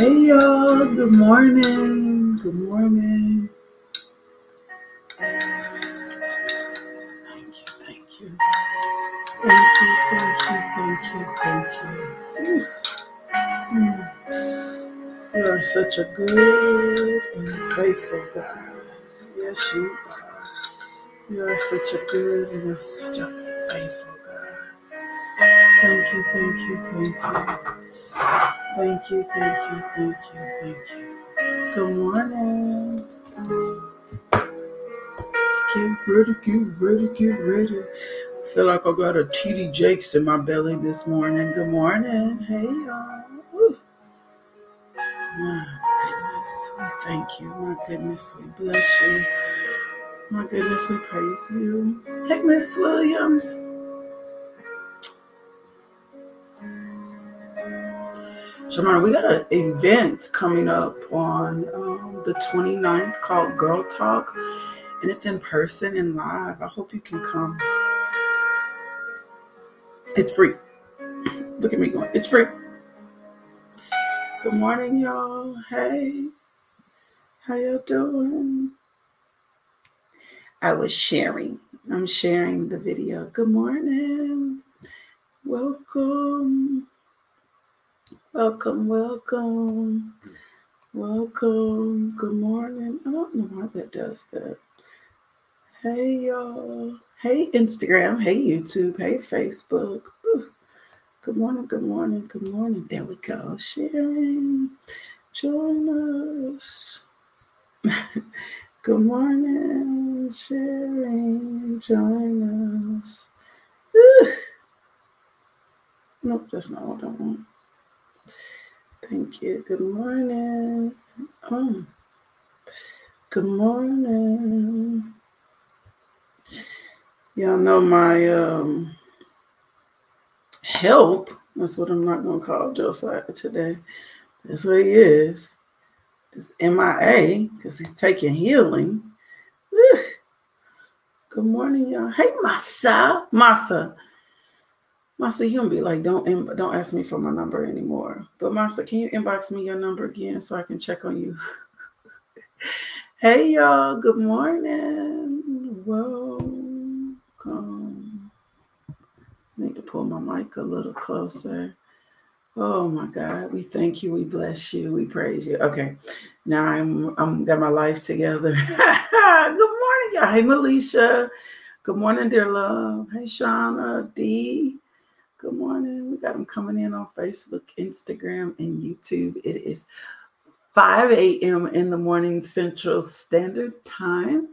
Hey y'all, good morning. Good morning. Thank you, thank you. Thank you, thank you, thank you, thank you. Mm. You are such a good and faithful God. Yes, you are. You are such a good and you're such a faithful God. Thank you, thank you, thank you. Thank you, thank you, thank you, thank you. Good morning. Get ready, get ready, get ready. I feel like I got a TD Jakes in my belly this morning. Good morning. Hey, y'all. My goodness, we thank you. My goodness, we bless you. My goodness, we praise you. Hey, Miss Williams. We got an event coming up on um, the 29th called Girl Talk, and it's in person and live. I hope you can come. It's free. Look at me going, it's free. Good morning, y'all. Hey, how y'all doing? I was sharing. I'm sharing the video. Good morning. Welcome. Welcome, welcome. Welcome. Good morning. I don't know why that does that. Hey, y'all. Hey, Instagram. Hey, YouTube. Hey, Facebook. Whew. Good morning, good morning, good morning. There we go. Sharing. Join us. good morning. Sharing. Join us. Whew. Nope, that's not what I want. Thank you. Good morning. Oh, good morning. Y'all know my um help. That's what I'm not gonna call Josiah today. That's what he is. It's MIA because he's taking healing. Good morning, y'all. Hey, Massa. Masa. Masa, you don't be like, don't in- don't ask me for my number anymore. But Masa, can you inbox me your number again so I can check on you? hey, y'all. Good morning. Welcome. I need to pull my mic a little closer. Oh my God, we thank you, we bless you, we praise you. Okay, now I'm I'm got my life together. Good morning, y'all. Hey, Melisha. Good morning, dear love. Hey, Shauna D. Good morning. We got them coming in on Facebook, Instagram, and YouTube. It is 5 a.m. in the morning Central Standard Time.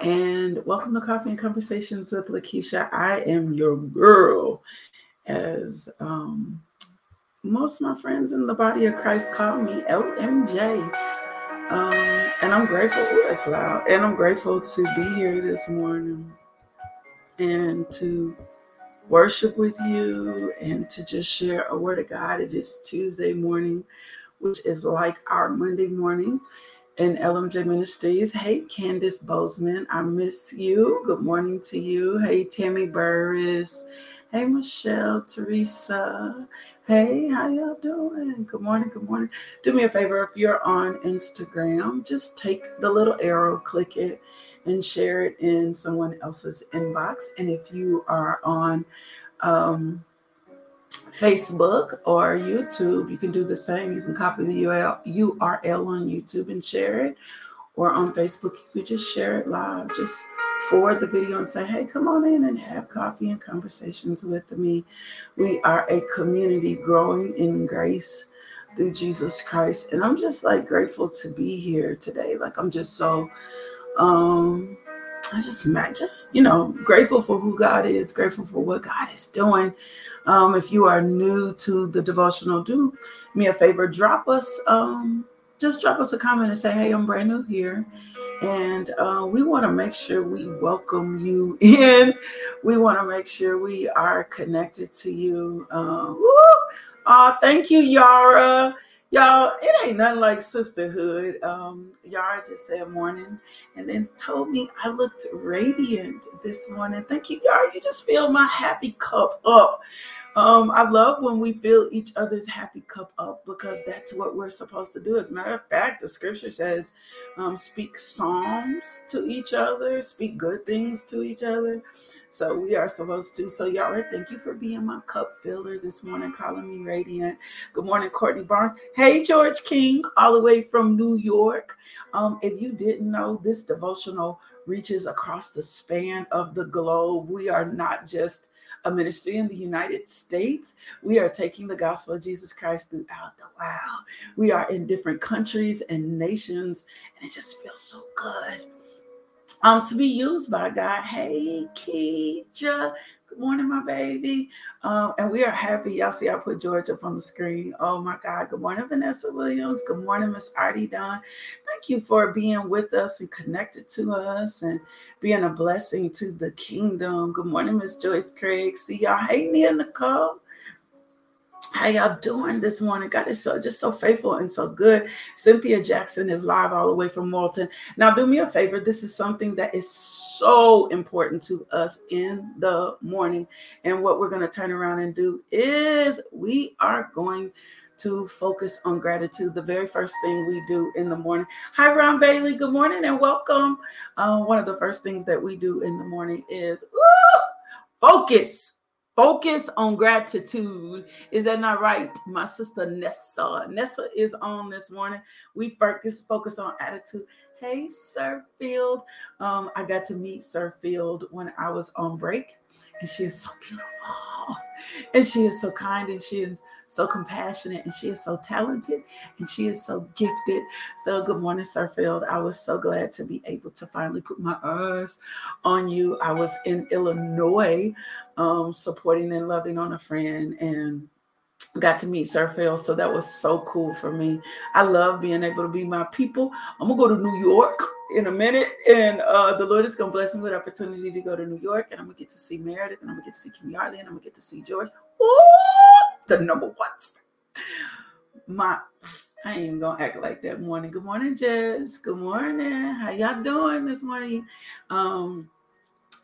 And welcome to Coffee and Conversations with Lakeisha. I am your girl, as um, most of my friends in the body of Christ call me LMJ. Um, and I'm grateful. That's loud. And I'm grateful to be here this morning and to worship with you and to just share a word of God. It is Tuesday morning, which is like our Monday morning in LMJ Ministries. Hey, Candace Bozeman, I miss you. Good morning to you. Hey, Tammy Burris. Hey, Michelle, Teresa. Hey, how y'all doing? Good morning, good morning. Do me a favor if you're on Instagram, just take the little arrow, click it, and share it in someone else's inbox. And if you are on um, Facebook or YouTube, you can do the same. You can copy the URL on YouTube and share it. Or on Facebook, you could just share it live. Just forward the video and say, hey, come on in and have coffee and conversations with me. We are a community growing in grace through Jesus Christ. And I'm just like grateful to be here today. Like I'm just so um I just might just you know grateful for who God is, grateful for what God is doing. Um, if you are new to the devotional, do me a favor, drop us um just drop us a comment and say, hey, I'm brand new here. And uh, we want to make sure we welcome you in. We want to make sure we are connected to you. Uh, oh, thank you, Yara. Y'all, it ain't nothing like sisterhood. Um, Yara just said morning and then told me I looked radiant this morning. Thank you, Yara. You just fill my happy cup up Um, I love when we fill each other's happy cup up because that's what we're supposed to do. As a matter of fact, the scripture says, um, speak psalms to each other, speak good things to each other. So we are supposed to. So y'all, thank you for being my cup filler this morning, calling me radiant. Good morning, Courtney Barnes. Hey, George King, all the way from New York. Um, if you didn't know, this devotional reaches across the span of the globe. We are not just a ministry in the United States. We are taking the gospel of Jesus Christ throughout the world. We are in different countries and nations, and it just feels so good um, to be used by God. Hey, Keija. Good morning, my baby. Um, and we are happy. Y'all see, I put George up on the screen. Oh my God. Good morning, Vanessa Williams. Good morning, Miss Artie Don. Thank you for being with us and connected to us and being a blessing to the kingdom. Good morning, Miss Joyce Craig. See y'all. Hey, Nia Nicole. How y'all doing this morning? God is so just so faithful and so good. Cynthia Jackson is live all the way from Walton. Now, do me a favor. This is something that is so important to us in the morning. And what we're going to turn around and do is we are going to focus on gratitude. The very first thing we do in the morning. Hi, Ron Bailey. Good morning and welcome. Uh, one of the first things that we do in the morning is focus Focus on gratitude. Is that not right? My sister Nessa. Nessa is on this morning. We focus focus on attitude. Hey, Sir Field. Um, I got to meet Sir Field when I was on break, and she is so beautiful, and she is so kind, and she is so compassionate, and she is so talented, and she is so gifted. So, good morning, Sir Field. I was so glad to be able to finally put my eyes on you. I was in Illinois um, supporting and loving on a friend and got to meet Sir Phil. So that was so cool for me. I love being able to be my people. I'm gonna go to New York in a minute, and uh, the Lord is gonna bless me with opportunity to go to New York, and I'm gonna get to see Meredith, and I'm gonna get to see Kim Yardley, and I'm gonna get to see George. Ooh, the number one. My I ain't even gonna act like that morning. Good morning, Jess. Good morning. How y'all doing this morning? Um,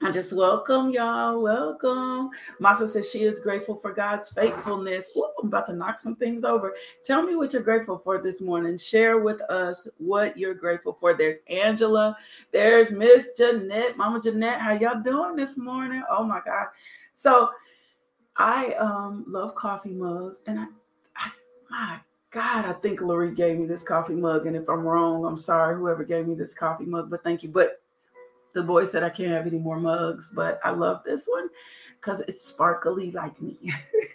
I just welcome y'all. Welcome. Masa says she is grateful for God's faithfulness. Whoop, I'm about to knock some things over. Tell me what you're grateful for this morning. Share with us what you're grateful for. There's Angela. There's Miss Jeanette. Mama Jeanette, how y'all doing this morning? Oh my God. So I um love coffee mugs, and I, I my God, I think Lori gave me this coffee mug. And if I'm wrong, I'm sorry, whoever gave me this coffee mug, but thank you. But the boy said I can't have any more mugs, but I love this one because it's sparkly like me.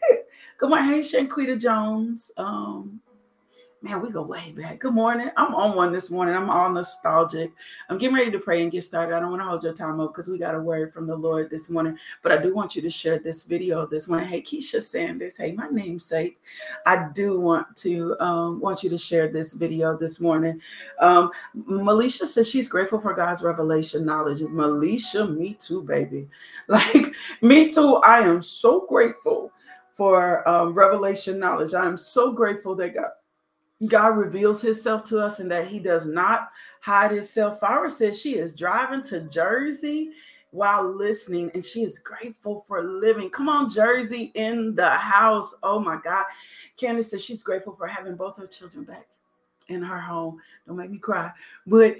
Good morning, hey Shanquita Jones. Um, Man, we go way back. Good morning. I'm on one this morning. I'm all nostalgic. I'm getting ready to pray and get started. I don't want to hold your time up because we got a word from the Lord this morning. But I do want you to share this video this morning. Hey, Keisha Sanders. Hey, my namesake. I do want to um, want you to share this video this morning. Um, says she's grateful for God's revelation knowledge. Melisha, me too, baby. Like me too. I am so grateful for um, revelation knowledge. I am so grateful that God God reveals himself to us and that he does not hide himself. Farah says she is driving to Jersey while listening and she is grateful for living. Come on, Jersey in the house. Oh my God. Candace says she's grateful for having both her children back in her home. Don't make me cry. But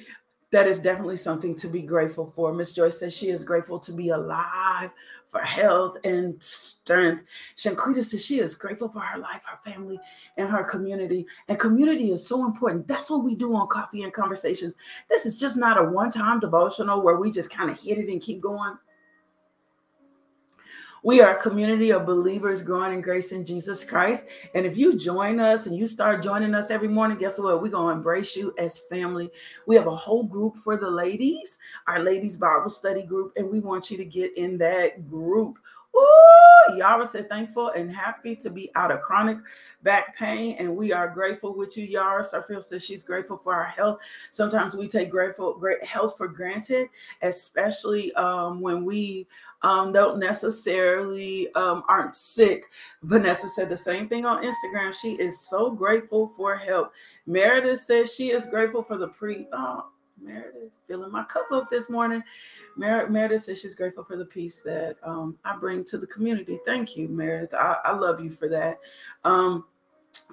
that is definitely something to be grateful for. Miss Joyce says she is grateful to be alive, for health and strength. Shanquita says she is grateful for her life, her family, and her community. And community is so important. That's what we do on Coffee and Conversations. This is just not a one time devotional where we just kind of hit it and keep going. We are a community of believers growing in grace in Jesus Christ. And if you join us and you start joining us every morning, guess what? We're going to embrace you as family. We have a whole group for the ladies, our ladies Bible study group, and we want you to get in that group. Ooh, Yara said thankful and happy to be out of chronic back pain, and we are grateful with you, Yara. Sarfield says she's grateful for our health. Sometimes we take grateful great health for granted, especially um, when we um, don't necessarily um, aren't sick. Vanessa said the same thing on Instagram. She is so grateful for help. Meredith says she is grateful for the pre. Oh, Meredith, filling my cup up this morning. Mer- Meredith says she's grateful for the peace that um, I bring to the community. Thank you, Meredith. I, I love you for that. Um,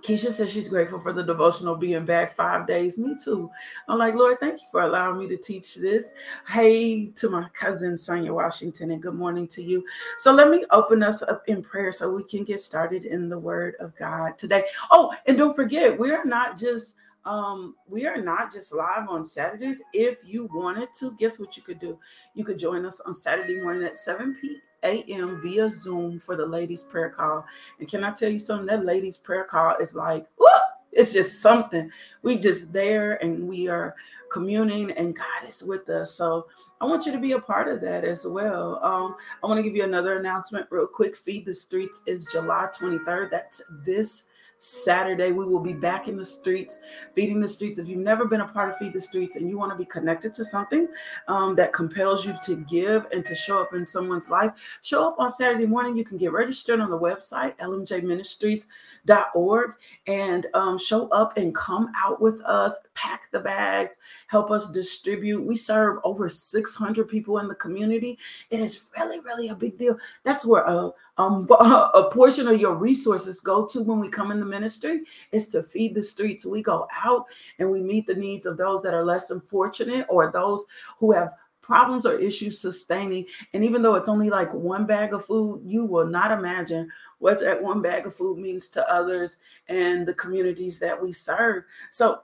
Keisha says she's grateful for the devotional being back five days. Me too. I'm like, Lord, thank you for allowing me to teach this. Hey to my cousin Sonia Washington, and good morning to you. So let me open us up in prayer so we can get started in the word of God today. Oh, and don't forget, we're not just um we are not just live on saturdays if you wanted to guess what you could do you could join us on saturday morning at 7 p.m. via Zoom for the ladies' prayer call. And can I tell you something? That ladies' prayer call is like, whoo, it's just something. We just there and we are communing and God is with us. So I want you to be a part of that as well. Um, I want to give you another announcement real quick. Feed the Streets is July 23rd. That's this Saturday, we will be back in the streets, feeding the streets. If you've never been a part of Feed the Streets and you want to be connected to something um, that compels you to give and to show up in someone's life, show up on Saturday morning. You can get registered on the website, lmjministries.org, and um, show up and come out with us, pack the bags, help us distribute. We serve over 600 people in the community. It is really, really a big deal. That's where a, um, a portion of your resources go to when we come in the ministry is to feed the streets. We go out and we meet the needs of those that are less unfortunate or those who have problems or issues sustaining. And even though it's only like one bag of food, you will not imagine what that one bag of food means to others and the communities that we serve. So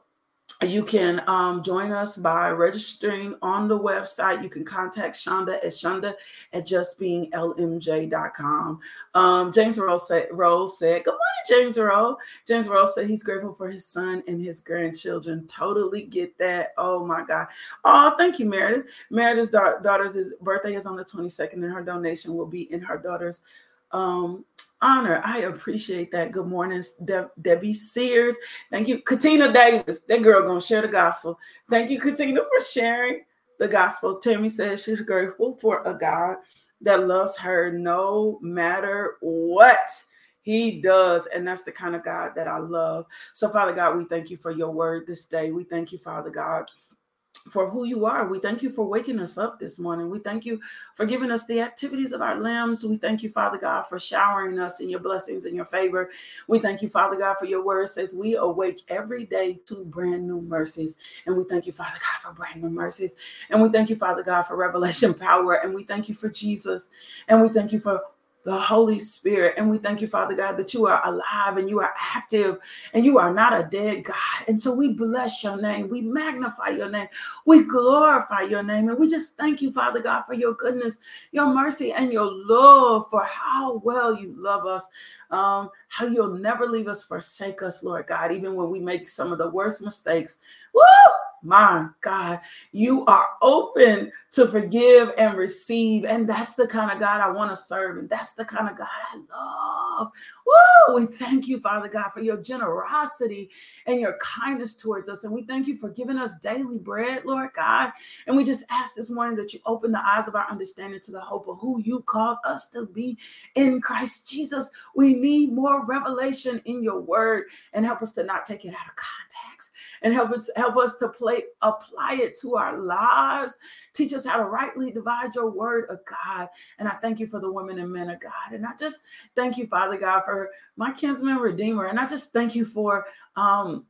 you can um, join us by registering on the website. You can contact Shonda at Shonda at justbeinglmj.com. Um, James Rose said, Rose said, Good morning, James Rose. James Rose said he's grateful for his son and his grandchildren. Totally get that. Oh my God. Oh, thank you, Meredith. Meredith's da- daughter's birthday is on the 22nd, and her donation will be in her daughter's um, honor. I appreciate that. Good morning, De- Debbie Sears. Thank you, Katina Davis. That girl gonna share the gospel. Thank you, Katina, for sharing the gospel. Tammy says she's grateful for a God that loves her no matter what. He does. And that's the kind of God that I love. So, Father God, we thank you for your word this day. We thank you, Father God, for who you are. We thank you for waking us up this morning. We thank you for giving us the activities of our limbs. We thank you, Father God, for showering us in your blessings and your favor. We thank you, Father God, for your word says we awake every day to brand new mercies. And we thank you, Father God, for brand new mercies. And we thank you, Father God, for revelation power. And we thank you for Jesus. And we thank you for the Holy Spirit. And we thank you, Father God, that you are alive and you are active and you are not a dead God. And so we bless your name. We magnify your name. We glorify your name. And we just thank you, Father God, for your goodness, your mercy, and your love for how well you love us, um, how you'll never leave us, forsake us, Lord God, even when we make some of the worst mistakes. Woo! My God, you are open to forgive and receive. And that's the kind of God I want to serve. And that's the kind of God I love. Woo! We thank you, Father God, for your generosity and your kindness towards us. And we thank you for giving us daily bread, Lord God. And we just ask this morning that you open the eyes of our understanding to the hope of who you called us to be in Christ Jesus. We need more revelation in your word and help us to not take it out of context and help us help us to play apply it to our lives. Teach us how to rightly divide your word of God. And I thank you for the women and men of God. And I just thank you, Father God, for my kinsman redeemer. And I just thank you for um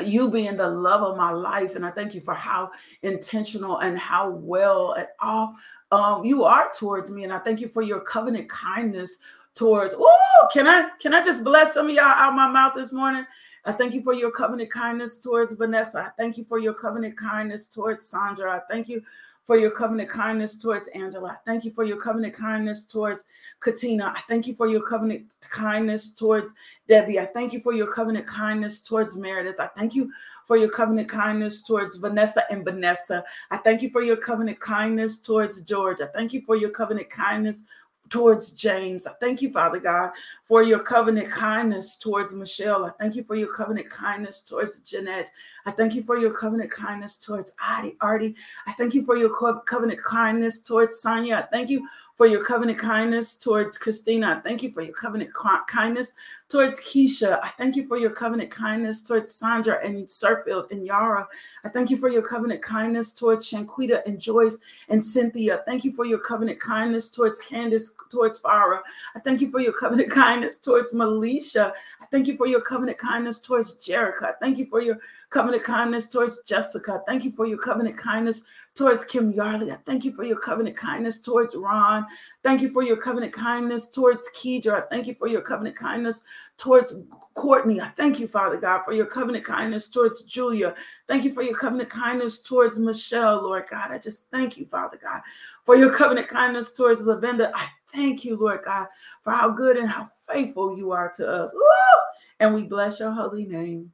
you being the love of my life. And I thank you for how intentional and how well at all um, you are towards me. And I thank you for your covenant kindness towards. Oh, can I can I just bless some of y'all out my mouth this morning? I thank you for your covenant kindness towards Vanessa. I thank you for your covenant kindness towards Sandra. I thank you for your covenant kindness towards Angela. I thank you for your covenant kindness towards Katina. I thank you for your covenant kindness towards Debbie. I thank you for your covenant kindness towards Meredith. I thank you for your covenant kindness towards Vanessa and Vanessa. I thank you for your covenant kindness towards George. I thank you for your covenant kindness towards James. I thank you, Father God, for your covenant kindness towards Michelle. I thank you for your covenant kindness towards Jeanette. I thank you for your covenant kindness towards Artie. Artie. I thank you for your covenant kindness towards Sonia. I thank you for your covenant kindness towards Christina. I thank you for your covenant kindness towards Keisha. I thank you for your covenant kindness towards Sandra and Surfield and Yara. I thank you for your covenant kindness towards Shanquita and Joyce and Cynthia. Thank you for your covenant kindness towards Candace, towards Farah. I thank you for your covenant kindness towards Melisha. I thank you for your covenant kindness towards Jerica. I thank you for your covenant kindness towards Jessica. Thank you for your covenant kindness towards Kim Yarley. I thank you for your covenant kindness towards Ron. Thank you for your covenant kindness towards Kedra. Thank you for your covenant kindness towards Courtney. I thank you, Father God, for your covenant kindness towards Julia. Thank you for your covenant kindness towards Michelle, Lord God. I just thank you, Father God, for your covenant kindness towards Lavenda. I thank you, Lord God, for how good and how faithful you are to us. Woo! And we bless your holy name.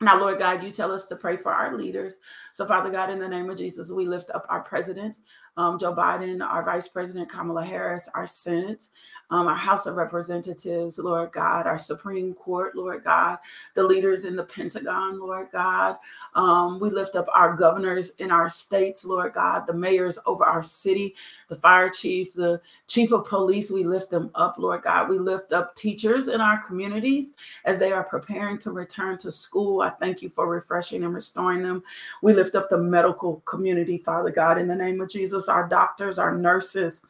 Now, Lord God, you tell us to pray for our leaders. So, Father God, in the name of Jesus, we lift up our president, um, Joe Biden, our vice president, Kamala Harris, our Senate, um, our House of Representatives, Lord God, our Supreme Court, Lord God, the leaders in the Pentagon, Lord God. Um, we lift up our governors in our states, Lord God, the mayors over our city, the fire chief, the chief of police. We lift them up, Lord God. We lift up teachers in our communities as they are preparing to return to school. I thank you for refreshing and restoring them. We lift up the medical community, Father God, in the name of Jesus, our doctors, our nurses,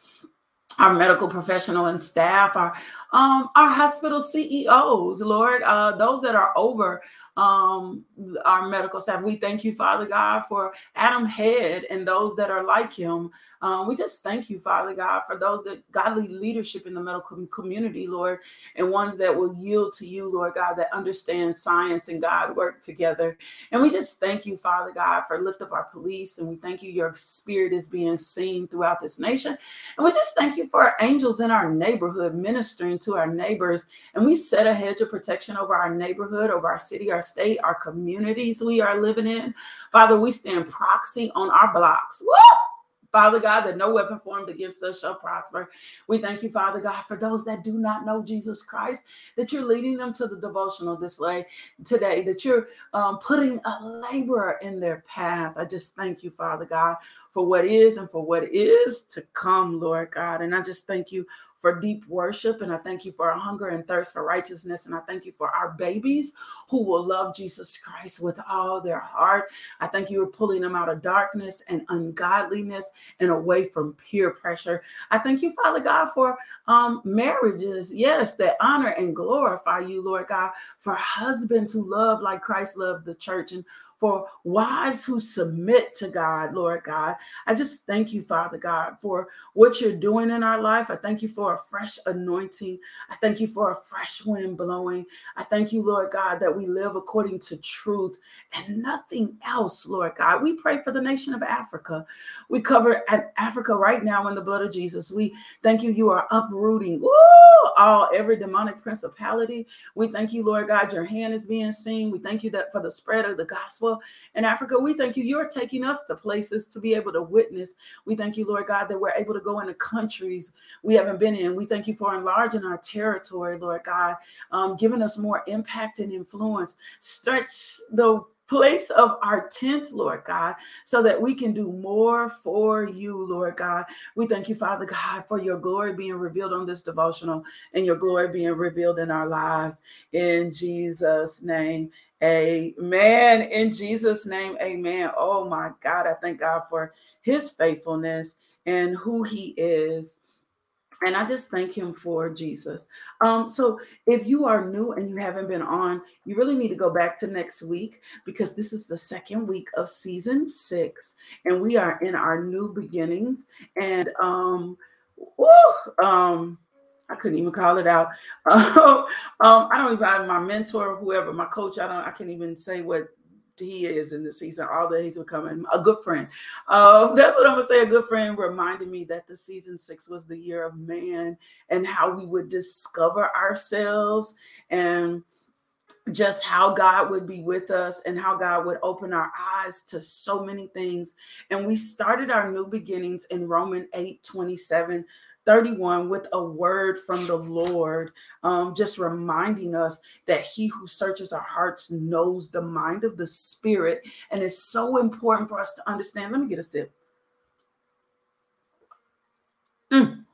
our medical professional and staff, our um, our hospital CEOs, Lord, uh, those that are over um, our medical staff. We thank you, Father God, for Adam Head and those that are like him. Um, we just thank you, Father God, for those that godly leadership in the medical community, Lord, and ones that will yield to you, Lord God, that understand science and God work together. And we just thank you, Father God, for lift up our police. And we thank you, your spirit is being seen throughout this nation. And we just thank you for angels in our neighborhood ministering to our neighbors. And we set a hedge of protection over our neighborhood, over our city, our state, our communities we are living in. Father, we stand proxy on our blocks. Woo! Father God, that no weapon formed against us shall prosper. We thank you, Father God, for those that do not know Jesus Christ, that you're leading them to the devotional display today, that you're um, putting a laborer in their path. I just thank you, Father God, for what is and for what is to come, Lord God. And I just thank you for deep worship. And I thank you for a hunger and thirst for righteousness. And I thank you for our babies who will love Jesus Christ with all their heart. I thank you for pulling them out of darkness and ungodliness and away from peer pressure. I thank you, Father God, for um, marriages, yes, that honor and glorify you, Lord God, for husbands who love like Christ loved the church and for wives who submit to God, Lord God. I just thank you, Father God, for what you're doing in our life. I thank you for a fresh anointing. I thank you for a fresh wind blowing. I thank you, Lord God, that we live according to truth and nothing else, Lord God. We pray for the nation of Africa. We cover Africa right now in the blood of Jesus. We thank you, you are uprooting woo, all every demonic principality. We thank you, Lord God, your hand is being seen. We thank you that for the spread of the gospel in Africa. We thank you. You're taking us to places to be able to witness. We thank you, Lord God, that we're able to go into countries we haven't been in. We thank you for enlarging our territory, Lord God, um, giving us more impact and influence. Stretch the place of our tents, Lord God, so that we can do more for you, Lord God. We thank you, Father God, for your glory being revealed on this devotional and your glory being revealed in our lives. In Jesus' name, Amen. In Jesus' name, amen. Oh my God, I thank God for his faithfulness and who he is. And I just thank him for Jesus. Um, so if you are new and you haven't been on, you really need to go back to next week because this is the second week of season six, and we are in our new beginnings. And um, woo, um, I couldn't even call it out. um, I don't even have my mentor, whoever, my coach. I don't. I can't even say what he is in the season. All that he's becoming a good friend. Uh, that's what I'm gonna say. A good friend reminded me that the season six was the year of man and how we would discover ourselves and just how God would be with us and how God would open our eyes to so many things. And we started our new beginnings in Roman 8 27 31 with a word from the Lord, um, just reminding us that he who searches our hearts knows the mind of the Spirit. And it's so important for us to understand. Let me get a sip. Mm.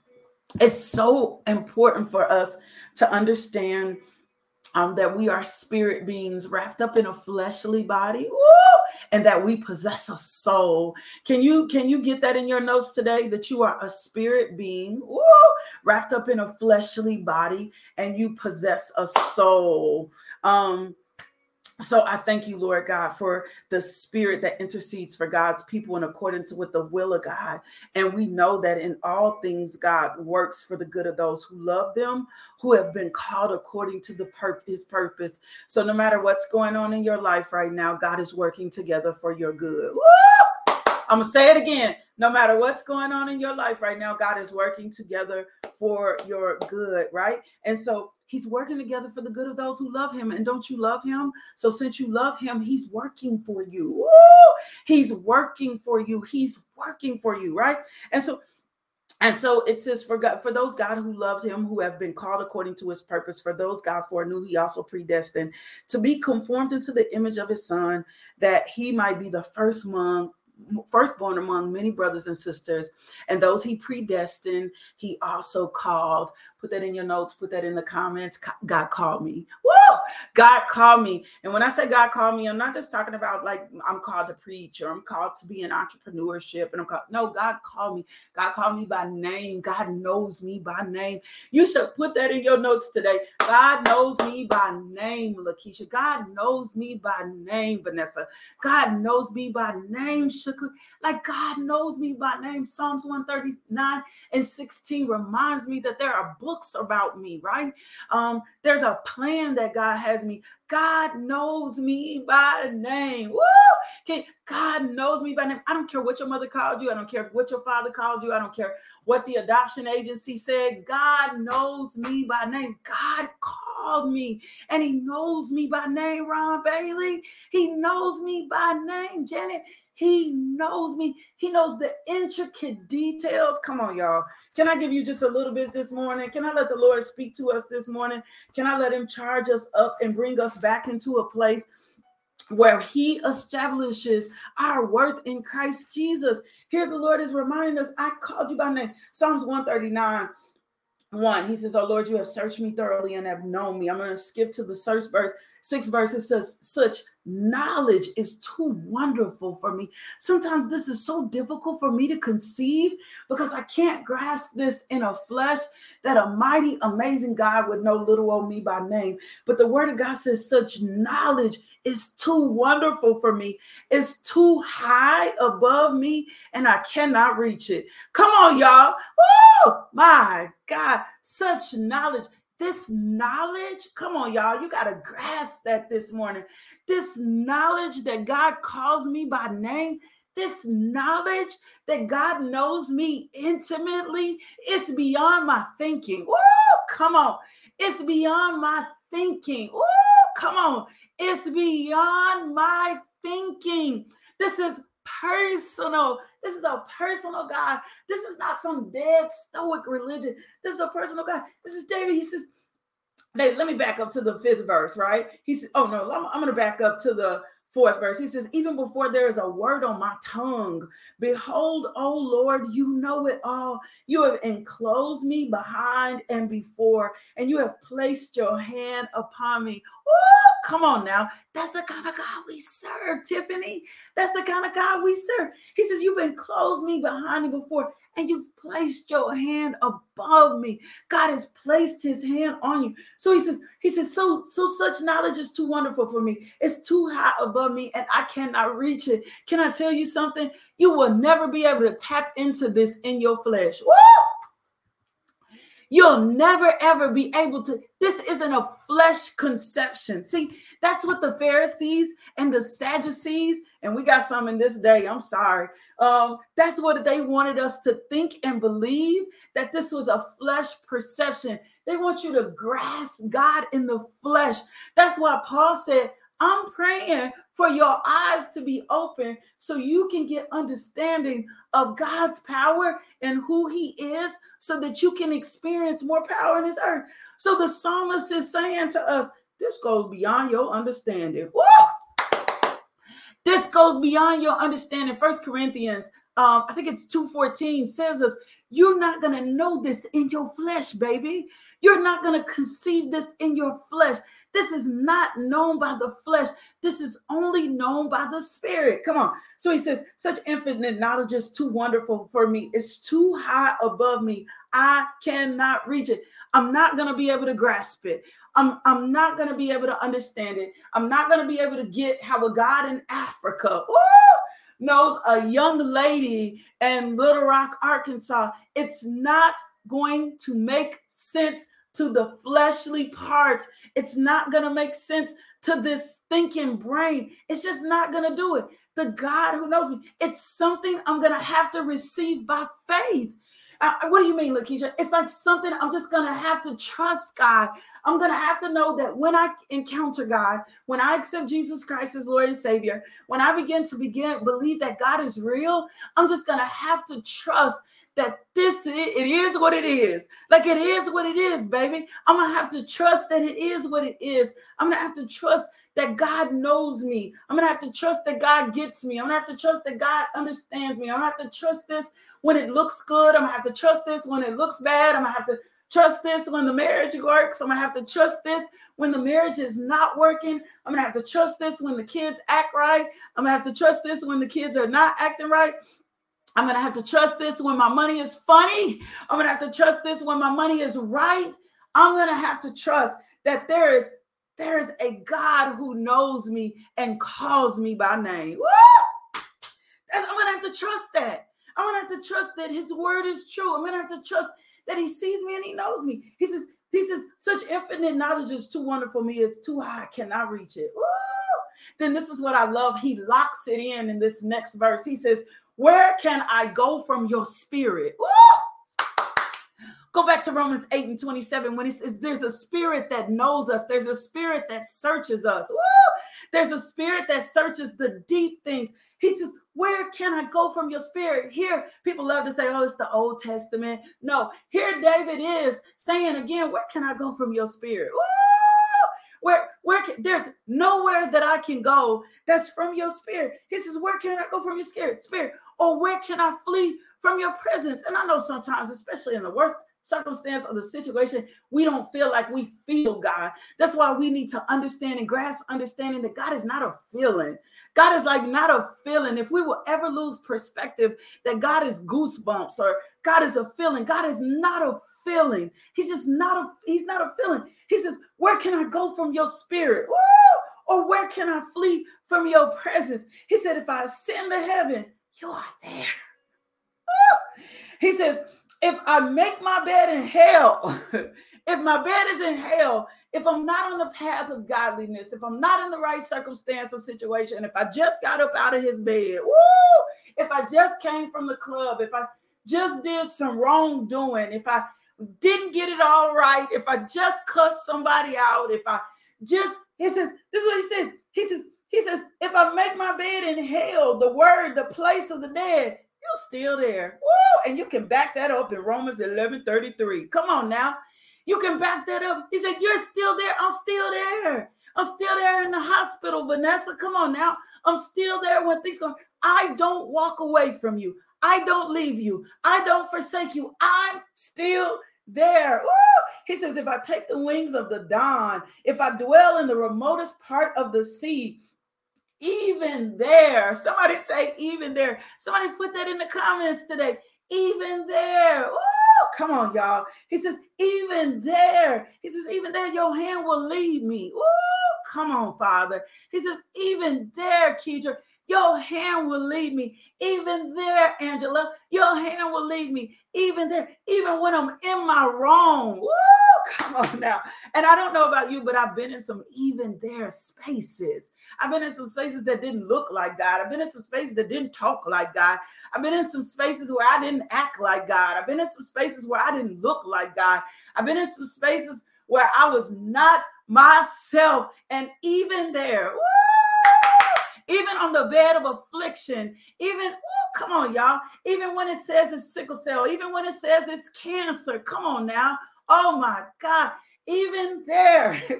It's so important for us to understand um, that we are spirit beings wrapped up in a fleshly body woo, and that we possess a soul. Can you can you get that in your notes today? That you are a spirit being wrapped up in a fleshly body and you possess a soul. Um so I thank you, Lord God, for the spirit that intercedes for God's people in accordance with the will of God. And we know that in all things, God works for the good of those who love them, who have been called according to the pur- his purpose. So no matter what's going on in your life right now, God is working together for your good. Woo! I'm gonna say it again. No matter what's going on in your life right now, God is working together for your good, right? And so He's working together for the good of those who love him. And don't you love him? So since you love him, he's working for you. Woo! He's working for you. He's working for you, right? And so and so it says for God, for those God who loved him, who have been called according to his purpose, for those God foreknew, he also predestined to be conformed into the image of his son, that he might be the first among firstborn among many brothers and sisters. And those he predestined, he also called. Put that in your notes, put that in the comments. God called me. Woo! God called me. And when I say God called me, I'm not just talking about like I'm called to preach or I'm called to be in entrepreneurship. And I'm called, no, God called me. God called me by name. God knows me by name. You should put that in your notes today. God knows me by name, Lakeisha. God knows me by name, Vanessa. God knows me by name, Sugar. Like God knows me by name. Psalms 139 and 16 reminds me that there are books books about me, right? Um, there's a plan that God has me. God knows me by name. Woo! God knows me by name. I don't care what your mother called you. I don't care what your father called you. I don't care what the adoption agency said. God knows me by name. God called me and he knows me by name, Ron Bailey. He knows me by name, Janet. He knows me. He knows the intricate details. Come on, y'all. Can I give you just a little bit this morning? Can I let the Lord speak to us this morning? Can I let him charge us up and bring us back into a place where he establishes our worth in Christ Jesus? Here the Lord is reminding us, I called you by name. Psalms 139 1. He says, Oh Lord, you have searched me thoroughly and have known me. I'm going to skip to the search verse. Six verses says, Such knowledge is too wonderful for me. Sometimes this is so difficult for me to conceive because I can't grasp this in a flesh that a mighty, amazing God would know little old me by name. But the word of God says, Such knowledge is too wonderful for me. It's too high above me, and I cannot reach it. Come on, y'all. Oh my God, such knowledge. This knowledge, come on, y'all, you got to grasp that this morning. This knowledge that God calls me by name, this knowledge that God knows me intimately, it's beyond my thinking. Woo, come on. It's beyond my thinking. Woo, come on. It's beyond my thinking. This is personal. This is a personal God. This is not some dead stoic religion. This is a personal God. This is David. He says, hey, let me back up to the fifth verse, right? He said, oh no, I'm, I'm going to back up to the fourth verse. He says, Even before there is a word on my tongue, behold, O Lord, you know it all. You have enclosed me behind and before, and you have placed your hand upon me. Oh, come on now. That's the kind of God we serve, Tiffany. That's the kind of God we serve. He says, You've enclosed me behind and before, and you've placed your hand above me. God has placed his hand on you. So he says, he says, so, so such knowledge is too wonderful for me. It's too high above me and I cannot reach it. Can I tell you something? You will never be able to tap into this in your flesh. Woo! You'll never ever be able to. This isn't a flesh conception. See, that's what the Pharisees and the Sadducees, and we got some in this day. I'm sorry. Um, that's what they wanted us to think and believe that this was a flesh perception. They want you to grasp God in the flesh. That's why Paul said, I'm praying for your eyes to be open so you can get understanding of God's power and who He is so that you can experience more power in His earth. So the psalmist is saying to us, This goes beyond your understanding. Woo! This goes beyond your understanding. First Corinthians, um, I think it's 2:14 says us, you're not gonna know this in your flesh, baby. You're not gonna conceive this in your flesh. This is not known by the flesh. This is only known by the spirit. Come on. So he says, such infinite knowledge is too wonderful for me. It's too high above me. I cannot reach it. I'm not going to be able to grasp it. I'm, I'm not going to be able to understand it. I'm not going to be able to get how a God in Africa woo, knows a young lady in Little Rock, Arkansas. It's not going to make sense to the fleshly parts. It's not going to make sense to this thinking brain. It's just not going to do it. The God who knows me, it's something I'm going to have to receive by faith. Uh, what do you mean, Lakeisha? It's like something I'm just going to have to trust God. I'm going to have to know that when I encounter God, when I accept Jesus Christ as Lord and Savior, when I begin to begin believe that God is real, I'm just going to have to trust that this it is what it is. Like it is what it is, baby. I'm gonna have to trust that it is what it is. I'm gonna have to trust that God knows me. I'm gonna have to trust that God gets me. I'm gonna have to trust that God understands me. I'm gonna have to trust this when it looks good. I'm gonna have to trust this when it looks bad. I'm gonna have to trust this when the marriage works. I'm gonna have to trust this when the marriage is not working. I'm gonna have to trust this when the kids act right. I'm gonna have to trust this when the kids are not acting right. I'm going to have to trust this when my money is funny. I'm going to have to trust this when my money is right. I'm going to have to trust that there is there is a God who knows me and calls me by name. I'm going to have to trust that. I'm going to have to trust that his word is true. I'm going to have to trust that he sees me and he knows me. He says, he says, such infinite knowledge is too wonderful for me. It's too high. I cannot reach it. Woo! Then this is what I love. He locks it in in this next verse. He says, where can I go from your spirit? Go back to Romans 8 and 27 when he says there's a spirit that knows us, there's a spirit that searches us. There's a spirit that searches the deep things. He says, Where can I go from your spirit? Here, people love to say, Oh, it's the Old Testament. No, here David is saying again, Where can I go from your spirit? There's nowhere that I can go that's from your spirit. He says, Where can I go from your spirit? Spirit, or where can I flee from your presence? And I know sometimes, especially in the worst circumstance of the situation, we don't feel like we feel God. That's why we need to understand and grasp understanding that God is not a feeling. God is like not a feeling. If we will ever lose perspective that God is goosebumps or God is a feeling, God is not a feeling. He's just not a he's not a feeling. He says, Where can I go from your spirit? Woo! Or where can I flee from your presence? He said, If I ascend to heaven, you are there. Woo! He says, If I make my bed in hell, if my bed is in hell, if I'm not on the path of godliness, if I'm not in the right circumstance or situation, if I just got up out of his bed, woo, if I just came from the club, if I just did some wrongdoing, if I didn't get it all right, if I just cussed somebody out, if I just, he says, this is what he says. He says, he says, if I make my bed in hell, the word, the place of the dead, you're still there. Woo! And you can back that up in Romans 11 33. Come on now. You can back that up. He said, You're still there. I'm still there. I'm still there in the hospital, Vanessa. Come on now. I'm still there when things go. I don't walk away from you. I don't leave you. I don't forsake you. I'm still there. He says, if I take the wings of the dawn, if I dwell in the remotest part of the sea, even there, somebody say, even there. Somebody put that in the comments today. Even there. Ooh, come on, y'all. He says, even there. He says, even there, your hand will lead me. Ooh, come on, Father. He says, even there, Kedra, your hand will lead me. Even there, Angela, your hand will lead me. Even there, even when I'm in my wrong. Woo, come on now. And I don't know about you, but I've been in some even there spaces. I've been in some spaces that didn't look like God. I've been in some spaces that didn't talk like God. I've been in some spaces where I didn't act like God. I've been in some spaces where I didn't look like God. I've been in some spaces where I was not myself. And even there, woo, even on the bed of affliction, even, oh, come on, y'all, even when it says it's sickle cell, even when it says it's cancer, come on now. Oh my God, even there, woo,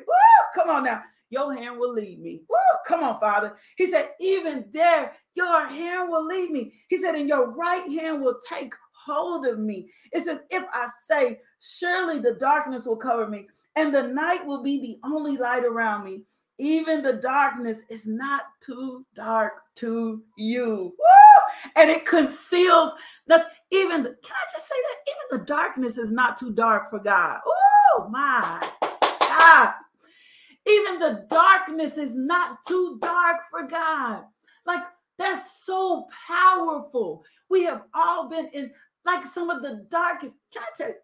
come on now, your hand will lead me. Woo, come on, Father. He said, even there, your hand will lead me. He said, and your right hand will take hold of me. It says, if I say, Surely the darkness will cover me, and the night will be the only light around me. Even the darkness is not too dark to you. Woo! And it conceals nothing. Even the, can I just say that? Even the darkness is not too dark for God. Oh my God. Even the darkness is not too dark for God. Like that's so powerful. We have all been in like some of the darkest. Can I tell you?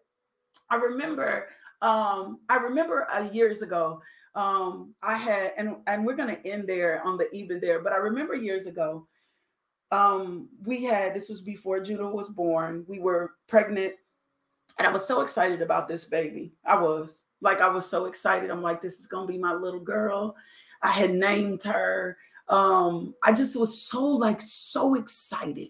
I remember, um, I remember uh, years ago, um, I had, and and we're gonna end there on the even there, but I remember years ago, um, we had this was before Judah was born. We were pregnant, and I was so excited about this baby. I was like, I was so excited. I'm like, this is gonna be my little girl. I had named her. Um, I just was so like so excited,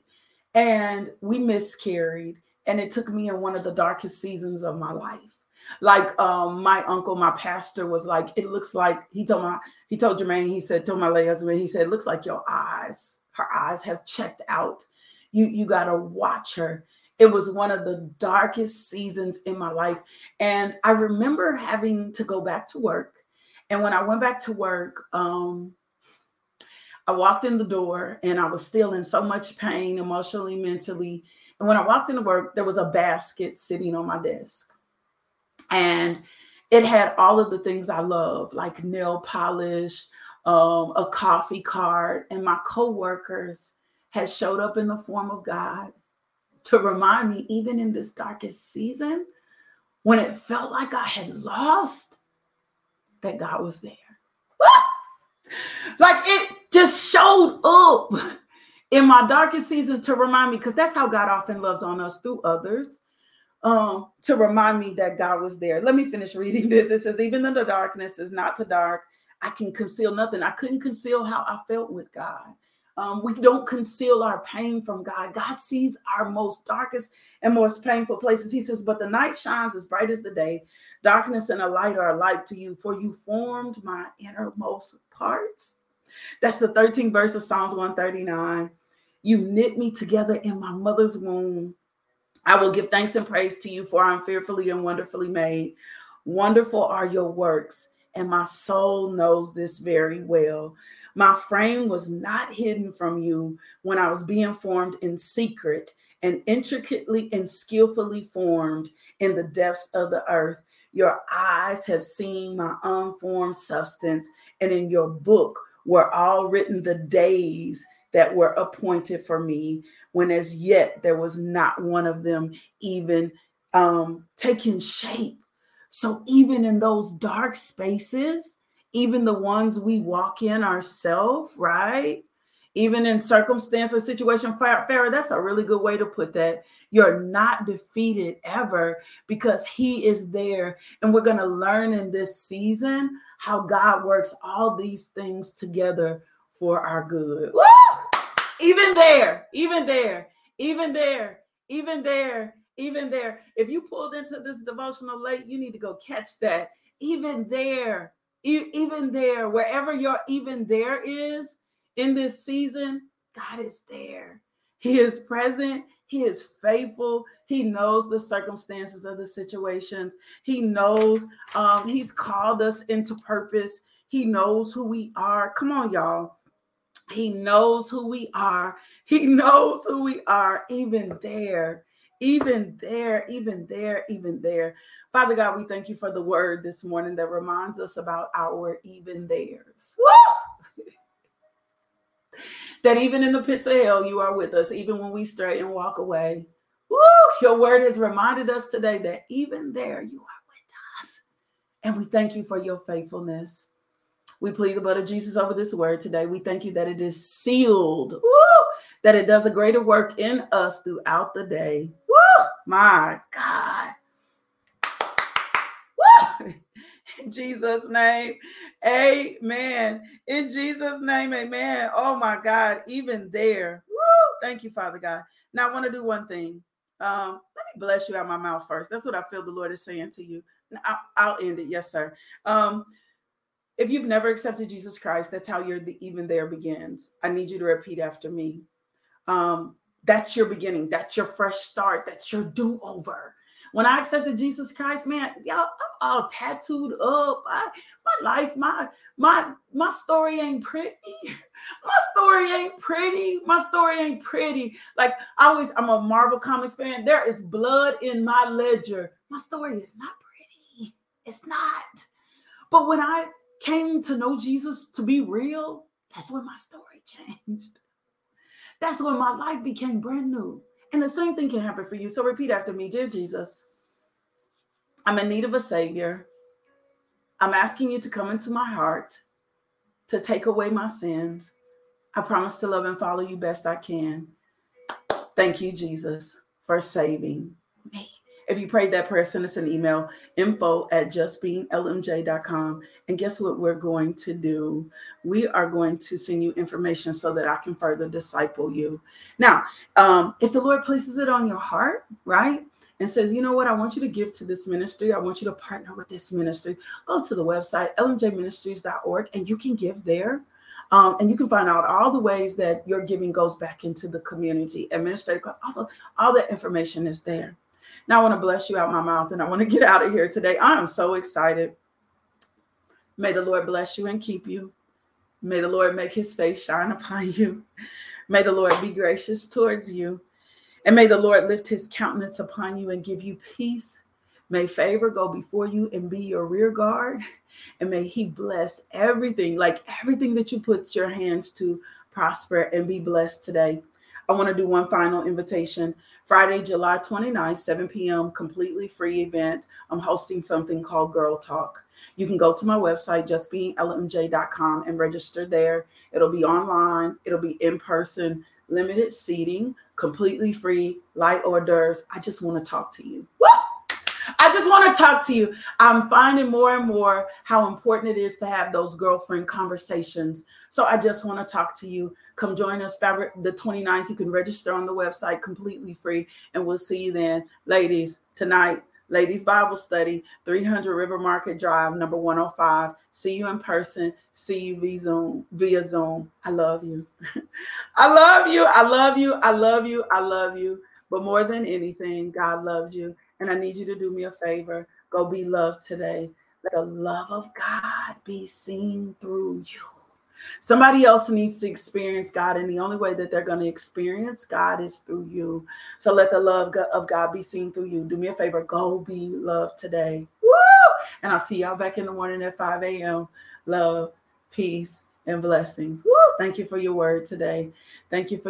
and we miscarried, and it took me in one of the darkest seasons of my life like um, my uncle, my pastor was like, it looks like he told my he told Jermaine, he said, told my late husband, he said, looks like your eyes, her eyes have checked out. You you gotta watch her. It was one of the darkest seasons in my life. And I remember having to go back to work. And when I went back to work, um, I walked in the door and I was still in so much pain, emotionally, mentally. And when I walked into work, there was a basket sitting on my desk and it had all of the things I love, like nail polish, um, a coffee card, and my coworkers had showed up in the form of God to remind me, even in this darkest season, when it felt like I had lost, that God was there. like it just showed up in my darkest season to remind me, because that's how God often loves on us through others um, to remind me that God was there. Let me finish reading this. It says, Even in the darkness is not too dark. I can conceal nothing. I couldn't conceal how I felt with God. Um, we don't conceal our pain from God. God sees our most darkest and most painful places. He says, But the night shines as bright as the day. Darkness and a light are alike to you, for you formed my innermost parts. That's the 13th verse of Psalms 139. You knit me together in my mother's womb. I will give thanks and praise to you, for I'm fearfully and wonderfully made. Wonderful are your works, and my soul knows this very well. My frame was not hidden from you when I was being formed in secret and intricately and skillfully formed in the depths of the earth. Your eyes have seen my unformed substance, and in your book were all written the days that were appointed for me when as yet there was not one of them even um, taking shape. So even in those dark spaces, even the ones we walk in ourselves, right? Even in circumstance or situation, Farah, that's a really good way to put that. You're not defeated ever because He is there. And we're going to learn in this season how God works all these things together for our good. Woo! Even there, even there, even there, even there, even there. If you pulled into this devotional late, you need to go catch that. Even there, even there, wherever your even there is in this season, God is there. He is present. He is faithful. He knows the circumstances of the situations. He knows um, He's called us into purpose. He knows who we are. Come on, y'all. He knows who we are. He knows who we are, even there, even there, even there, even there. Father God, we thank you for the word this morning that reminds us about our even theirs. that even in the pits of hell, you are with us, even when we stray and walk away. Woo! Your word has reminded us today that even there, you are with us. And we thank you for your faithfulness. We plead the blood of Jesus over this word today. We thank you that it is sealed, Woo! that it does a greater work in us throughout the day. Woo! My God. Woo! In Jesus' name, amen. In Jesus' name, amen. Oh my God, even there. Woo! Thank you, Father God. Now I want to do one thing. Um, let me bless you out my mouth first. That's what I feel the Lord is saying to you. I'll, I'll end it. Yes, sir. Um, if you've never accepted Jesus Christ, that's how your the even there begins. I need you to repeat after me. Um, that's your beginning. That's your fresh start. That's your do over. When I accepted Jesus Christ, man, y'all, I'm all tattooed up. I, my life, my my my story ain't pretty. my story ain't pretty. My story ain't pretty. Like I always, I'm a Marvel Comics fan. There is blood in my ledger. My story is not pretty. It's not. But when I came to know Jesus to be real, that's when my story changed. That's when my life became brand new. And the same thing can happen for you. So repeat after me Dear Jesus, I'm in need of a Savior. I'm asking you to come into my heart to take away my sins. I promise to love and follow you best I can. Thank you, Jesus, for saving me. If you prayed that prayer, send us an email info at justbeinglmj.com. And guess what we're going to do? We are going to send you information so that I can further disciple you. Now, um, if the Lord places it on your heart, right? and says, you know what, I want you to give to this ministry. I want you to partner with this ministry. Go to the website, lmjministries.org, and you can give there. Um, and you can find out all the ways that your giving goes back into the community. Administrative costs, also, all that information is there. Now, I want to bless you out my mouth and I want to get out of here today. I am so excited. May the Lord bless you and keep you. May the Lord make his face shine upon you. May the Lord be gracious towards you. And may the Lord lift his countenance upon you and give you peace. May favor go before you and be your rear guard. And may he bless everything, like everything that you put your hands to prosper and be blessed today. I want to do one final invitation. Friday, July 29th, 7 p.m., completely free event. I'm hosting something called Girl Talk. You can go to my website, justbeinglmj.com, and register there. It'll be online, it'll be in person, limited seating completely free, light hors d'oeuvres. I just want to talk to you. I just want to talk to you. I'm finding more and more how important it is to have those girlfriend conversations. So I just want to talk to you. Come join us Fabric the 29th. You can register on the website completely free, and we'll see you then. Ladies, tonight, Ladies Bible Study, 300 River Market Drive, number 105. See you in person. See you via Zoom. Via Zoom. I love you. I love you. I love you. I love you. I love you. But more than anything, God loves you. And I need you to do me a favor. Go be loved today. Let the love of God be seen through you. Somebody else needs to experience God, and the only way that they're going to experience God is through you. So let the love of God be seen through you. Do me a favor, go be loved today. Woo! And I'll see y'all back in the morning at 5 a.m. Love, peace, and blessings. Woo! Thank you for your word today. Thank you for your